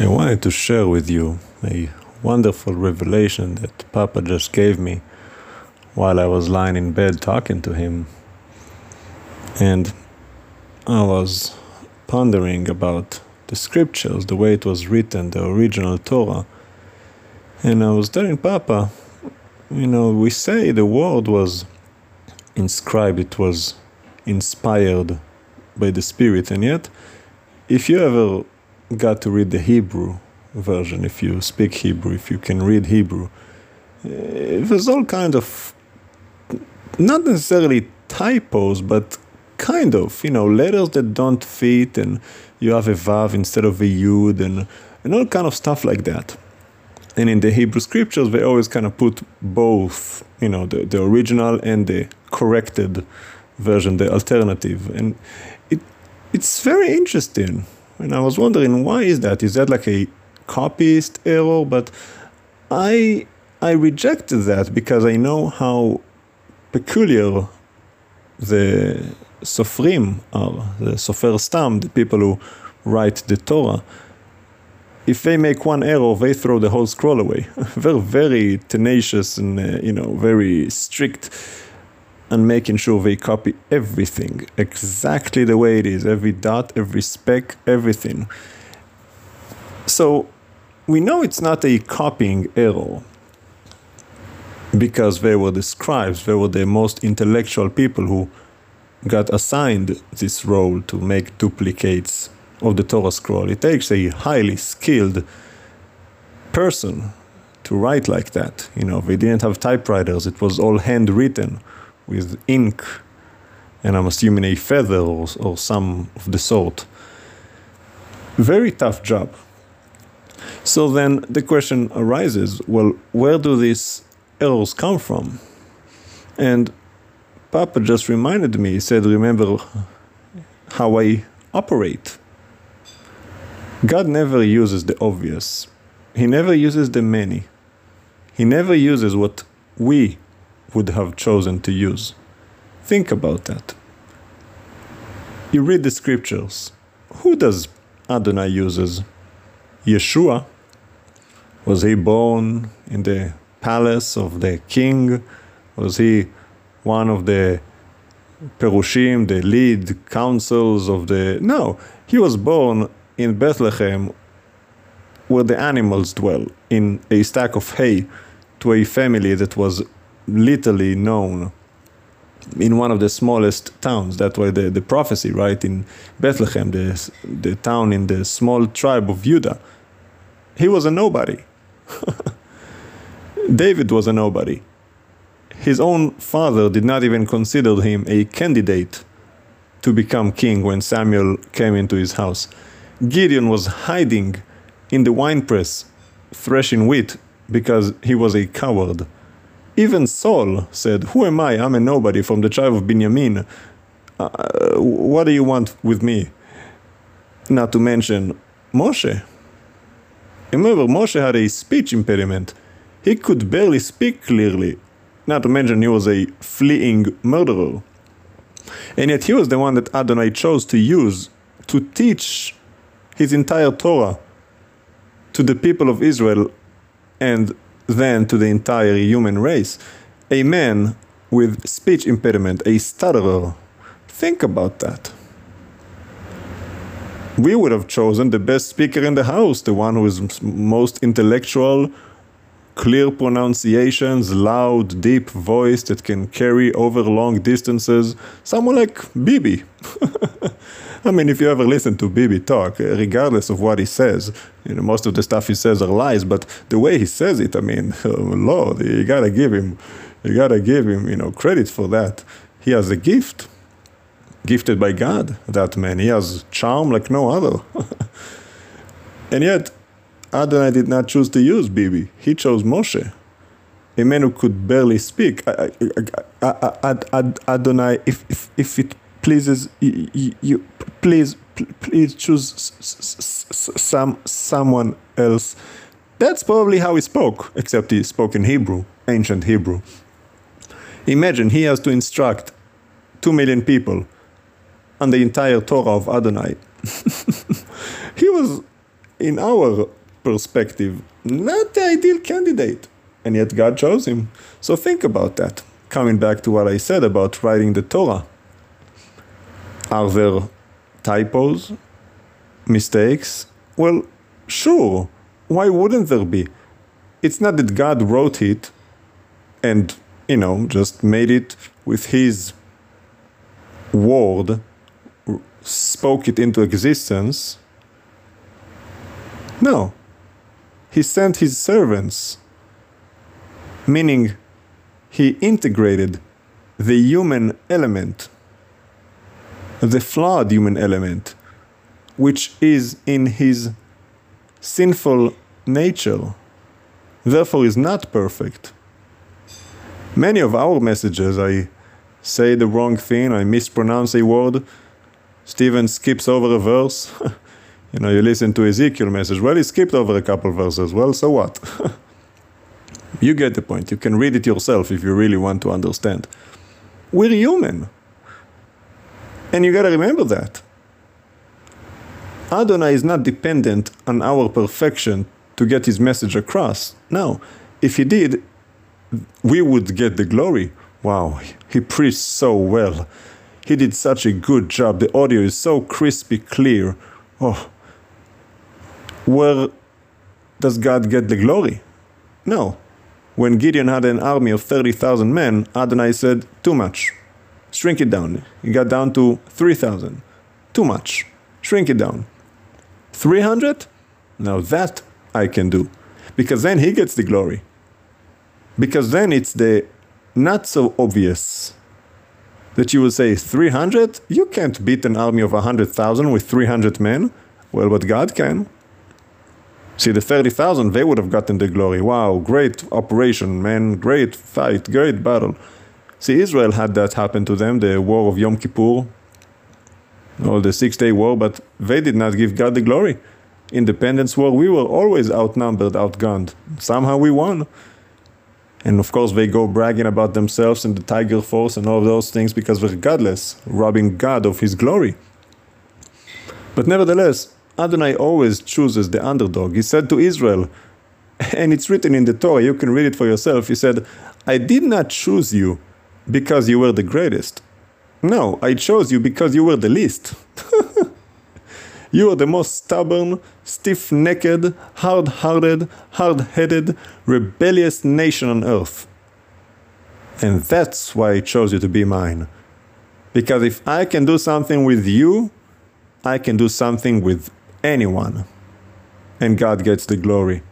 I wanted to share with you a wonderful revelation that Papa just gave me while I was lying in bed talking to him. And I was pondering about the scriptures, the way it was written, the original Torah. And I was telling Papa, you know, we say the word was inscribed, it was inspired by the Spirit, and yet, if you ever got to read the Hebrew version, if you speak Hebrew, if you can read Hebrew, eh, it was all kind of not necessarily typos, but kind of, you know, letters that don't fit, and you have a vav instead of a yud, and, and all kind of stuff like that. And in the Hebrew scriptures, they always kind of put both, you know, the, the original and the corrected version, the alternative. And it, it's very interesting. And I was wondering, why is that? Is that like a copyist error? But I, I rejected that because I know how peculiar the Sofrim are, the Sofer Stam, the people who write the Torah. If they make one error, they throw the whole scroll away. They're very tenacious and, uh, you know, very strict and making sure they copy everything exactly the way it is every dot, every speck, everything. So we know it's not a copying error because they were the scribes, they were the most intellectual people who got assigned this role to make duplicates of the Torah scroll. It takes a highly skilled person to write like that. You know, they didn't have typewriters, it was all handwritten with ink and I'm assuming a feather or, or some of the sort. Very tough job. So then the question arises well, where do these errors come from? And Papa just reminded me, he said, Remember how I operate. God never uses the obvious, He never uses the many, He never uses what we would have chosen to use. Think about that. You read the scriptures. Who does Adonai uses? Yeshua. Was he born in the palace of the king? Was he one of the Perushim, the lead councils of the. No, he was born in Bethlehem where the animals dwell, in a stack of hay to a family that was literally known in one of the smallest towns. That's why the, the prophecy, right, in Bethlehem, the, the town in the small tribe of Judah, he was a nobody. David was a nobody. His own father did not even consider him a candidate to become king when Samuel came into his house. Gideon was hiding in the winepress, threshing wheat, because he was a coward. Even Saul said, Who am I? I'm a nobody from the tribe of Benjamin. Uh, what do you want with me? Not to mention Moshe. Remember, Moshe had a speech impediment. He could barely speak clearly. Not to mention, he was a fleeing murderer. And yet, he was the one that Adonai chose to use to teach his entire Torah to the people of Israel and then to the entire human race. A man with speech impediment, a stutterer. Think about that. We would have chosen the best speaker in the house, the one who is most intellectual, clear pronunciations, loud, deep voice that can carry over long distances. Someone like Bibi. I mean, if you ever listen to Bibi talk, uh, regardless of what he says, you know, most of the stuff he says are lies, but the way he says it, I mean, oh, Lord, you gotta give him, you gotta give him, you know, credit for that. He has a gift, gifted by God, that man. He has charm like no other. and yet, Adonai did not choose to use Bibi. He chose Moshe, a man who could barely speak. Adonai, if, if, if it pleases you, you please please choose some someone else that's probably how he spoke except he spoke in hebrew ancient hebrew imagine he has to instruct 2 million people on the entire torah of adonai he was in our perspective, not the ideal candidate. And yet God chose him. So think about that. Coming back to what I said about writing the Torah. Are there typos? Mistakes? Well, sure. Why wouldn't there be? It's not that God wrote it and, you know, just made it with his word, spoke it into existence. No. He sent his servants, meaning he integrated the human element, the flawed human element, which is in his sinful nature, therefore is not perfect. Many of our messages, I say the wrong thing, I mispronounce a word, Stephen skips over a verse. you know, you listen to Ezekiel message, well, he skipped over a couple verses. Well, so what? you get the point. You can read it yourself if you really want to understand. We're human. And you gotta remember that. Adonai is not dependent on our perfection to get his message across. No, if he did, we would get the glory. Wow, he preached so well. He did such a good job. The audio is so crispy clear. Oh, where does God get the glory? No. When Gideon had an army of 30,000 men, Adonai said, Too much. Shrink it down. He got down to 3,000. Too much. Shrink it down. 300? Now that I can do. Because then he gets the glory. Because then it's the not so obvious that you will say 300? You can't beat an army of 100,000 with 300 men. Well, but God can. See, the 30,000, they would have gotten the glory. Wow, great operation, man. Great fight, great battle. See, Israel had that happen to them, the war of Yom Kippur, or the Six Day War, but they did not give God the glory. Independence War, we were always outnumbered, outgunned. Somehow we won. And of course, they go bragging about themselves and the Tiger Force and all those things because they're godless, robbing God of his glory. But nevertheless, Adonai always chooses the underdog. He said to Israel, and it's written in the Torah, you can read it for yourself. He said, I did not choose you because you were the greatest. No, I chose you because you were the least. you are the most stubborn, stiff necked, hard hearted, hard headed, rebellious nation on earth. And that's why I chose you to be mine. Because if I can do something with you, I can do something with anyone. And God gets the glory.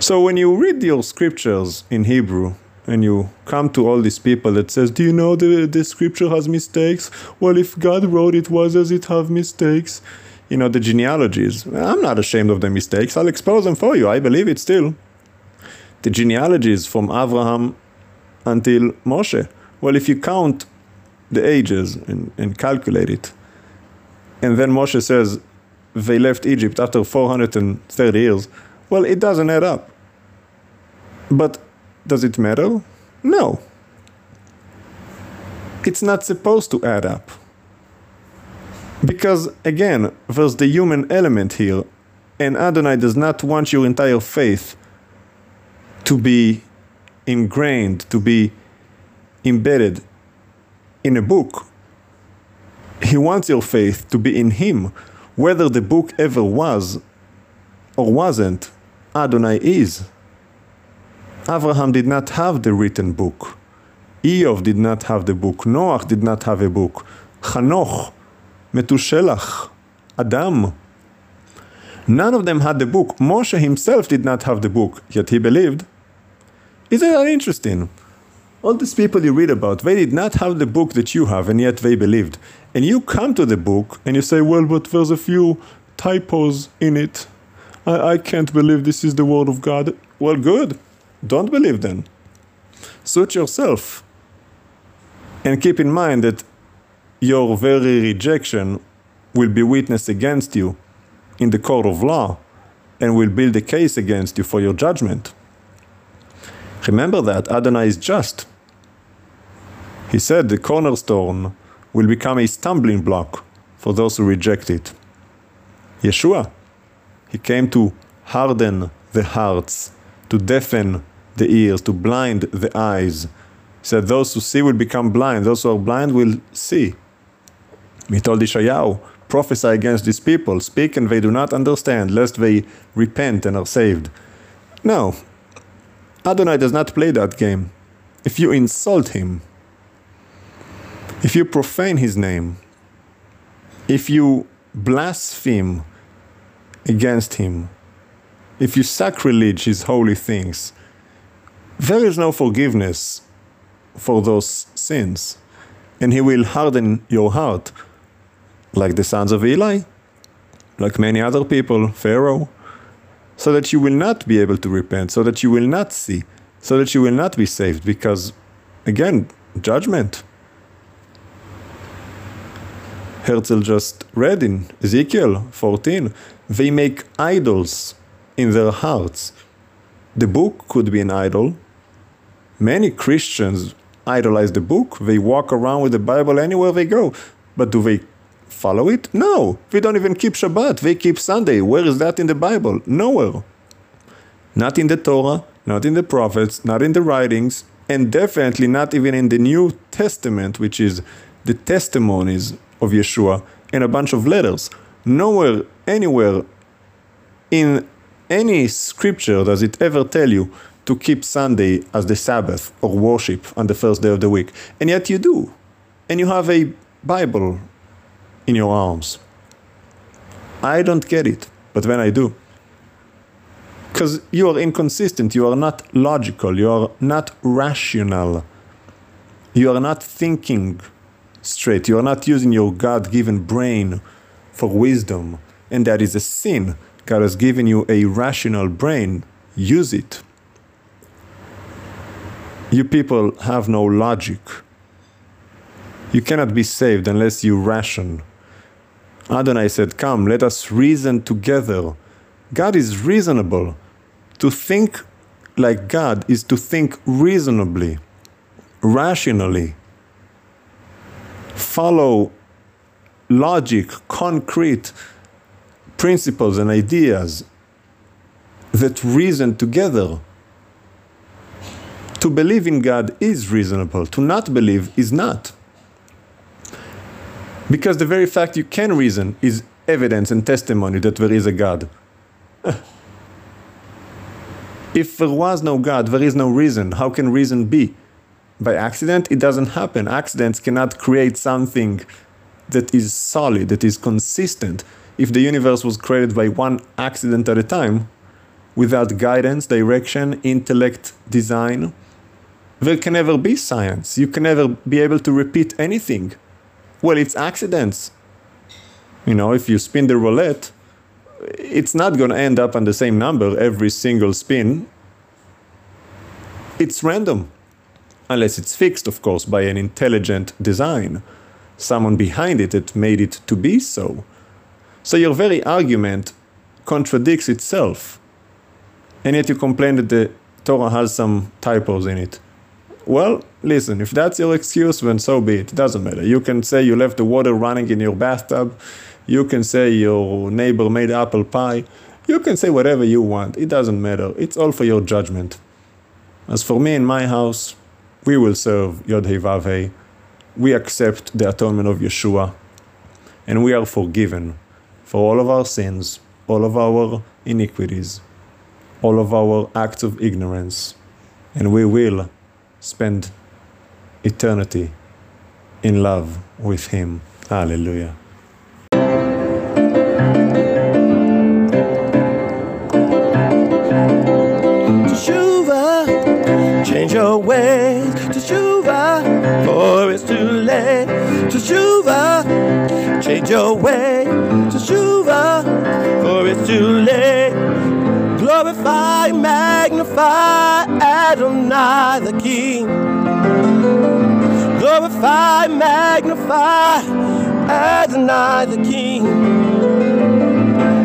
So when you read your scriptures in Hebrew, and you come to all these people that says, "Do you know the the scripture has mistakes?" Well, if God wrote it, why does it have mistakes? You know the genealogies. I'm not ashamed of the mistakes. I'll expose them for you. I believe it still. The genealogies from Abraham until Moshe. Well, if you count the ages and, and calculate it, and then Moshe says they left Egypt after 430 years, well, it doesn't add up. But does it matter? No. It's not supposed to add up. Because, again, there's the human element here, and Adonai does not want your entire faith to be ingrained, to be embedded in a book. He wants your faith to be in Him. Whether the book ever was or wasn't, Adonai is. Abraham did not have the written book. Iyov did not have the book. Noach did not have a book. Hanoch, Metushelach, Adam. None of them had the book. Moshe himself did not have the book, yet he believed. Isn't that interesting? All these people you read about, they did not have the book that you have, and yet they believed. And you come to the book and you say, well, but there's a few typos in it. I, I can't believe this is the word of God. Well, good. Don't believe them. Suit yourself. And keep in mind that your very rejection will be witnessed against you in the court of law and will build a case against you for your judgment. Remember that Adonai is just. He said the cornerstone will become a stumbling block for those who reject it. Yeshua. He came to harden the hearts, to deafen the ears, to blind the eyes. He said, Those who see will become blind, those who are blind will see. He told Ishayahu, prophesy against these people, speak and they do not understand, lest they repent and are saved. No, Adonai does not play that game. If you insult him, if you profane his name, if you blaspheme against him, if you sacrilege his holy things, there is no forgiveness for those sins. And he will harden your heart, like the sons of Eli, like many other people, Pharaoh, so that you will not be able to repent, so that you will not see, so that you will not be saved, because, again, judgment. Herzl just read in Ezekiel 14, they make idols in their hearts. The book could be an idol. Many Christians idolize the book. They walk around with the Bible anywhere they go. But do they follow it? No. They don't even keep Shabbat. They keep Sunday. Where is that in the Bible? Nowhere. Not in the Torah, not in the prophets, not in the writings, and definitely not even in the New Testament, which is the testimonies of Yeshua and a bunch of letters. Nowhere, anywhere in any scripture does it ever tell you to keep Sunday as the Sabbath or worship on the first day of the week. And yet you do. And you have a Bible in your arms. I don't get it, but when I do, because you are inconsistent, you are not logical, you are not rational, you are not thinking straight, you are not using your God given brain for wisdom, and that is a sin. God has given you a rational brain, use it. You people have no logic. You cannot be saved unless you ration. Adonai said, Come, let us reason together. God is reasonable. To think like God is to think reasonably, rationally. Follow logic, concrete principles and ideas that reason together. To believe in God is reasonable, to not believe is not. Because the very fact you can reason is evidence and testimony that there is a God. if there was no God, there is no reason. How can reason be? By accident, it doesn't happen. Accidents cannot create something that is solid, that is consistent. If the universe was created by one accident at a time, without guidance, direction, intellect, design, there can never be science. You can never be able to repeat anything. Well, it's accidents. You know, if you spin the roulette, it's not going to end up on the same number every single spin. It's random. Unless it's fixed, of course, by an intelligent design. Someone behind it that made it to be so. So your very argument contradicts itself. And yet you complain that the Torah has some typos in it. Well, listen, if that's your excuse, then so be it. It doesn't matter. You can say you left the water running in your bathtub. You can say your neighbor made apple pie. You can say whatever you want. It doesn't matter. It's all for your judgment. As for me in my house, we will serve Yod Hei Vav. We accept the atonement of Yeshua. And we are forgiven for all of our sins, all of our iniquities, all of our acts of ignorance. And we will spend eternity in love with Him. Hallelujah. Change your way. Teshuva, for it's too late. Glorify, magnify Adonai the King. Glorify, magnify Adonai the King.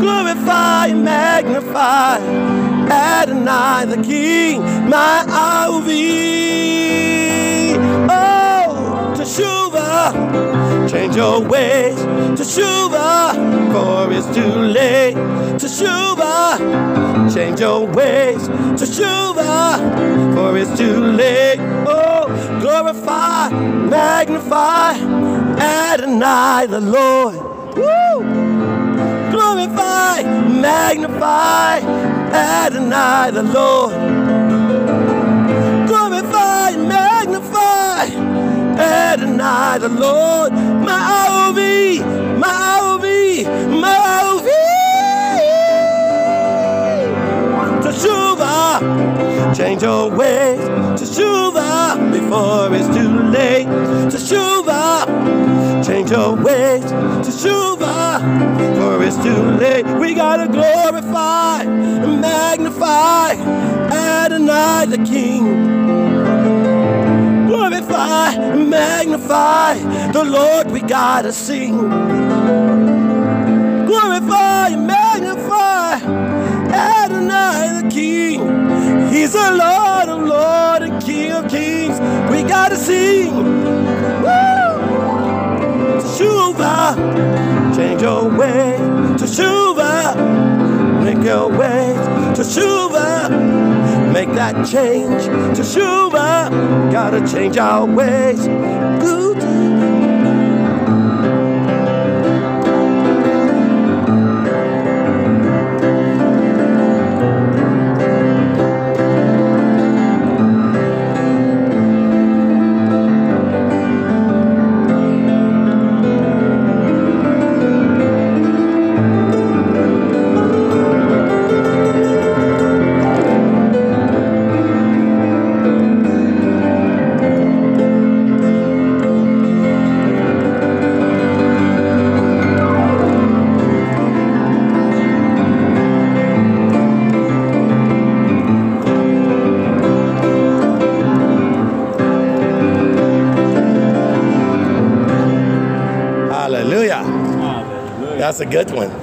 Glorify, magnify Adonai the King, my Ahuvi. Oh, Teshuva, change your ways. Teshuva, for it's too late. Teshuva, change your ways. Teshuva, for it's too late. Oh, glorify, magnify, Adonai the Lord. Woo! Glorify, magnify, Adonai the Lord. Adonai the Lord. My Ovi, my Ovi, my Ovi. Teshuva, change your ways. Teshuva, before it's too late. Teshuva, change your ways. Teshuva, before it's too late. We gotta glorify and magnify Adonai the King. Glorify magnify the Lord. We gotta sing. Glorify magnify Adonai the King. He's the Lord of Lords and King of Kings. We gotta sing. Woo! Teshuva, change your way. Teshuva, make your way. Teshuva, make that change. Teshuva, gotta change our ways. Good. A good one.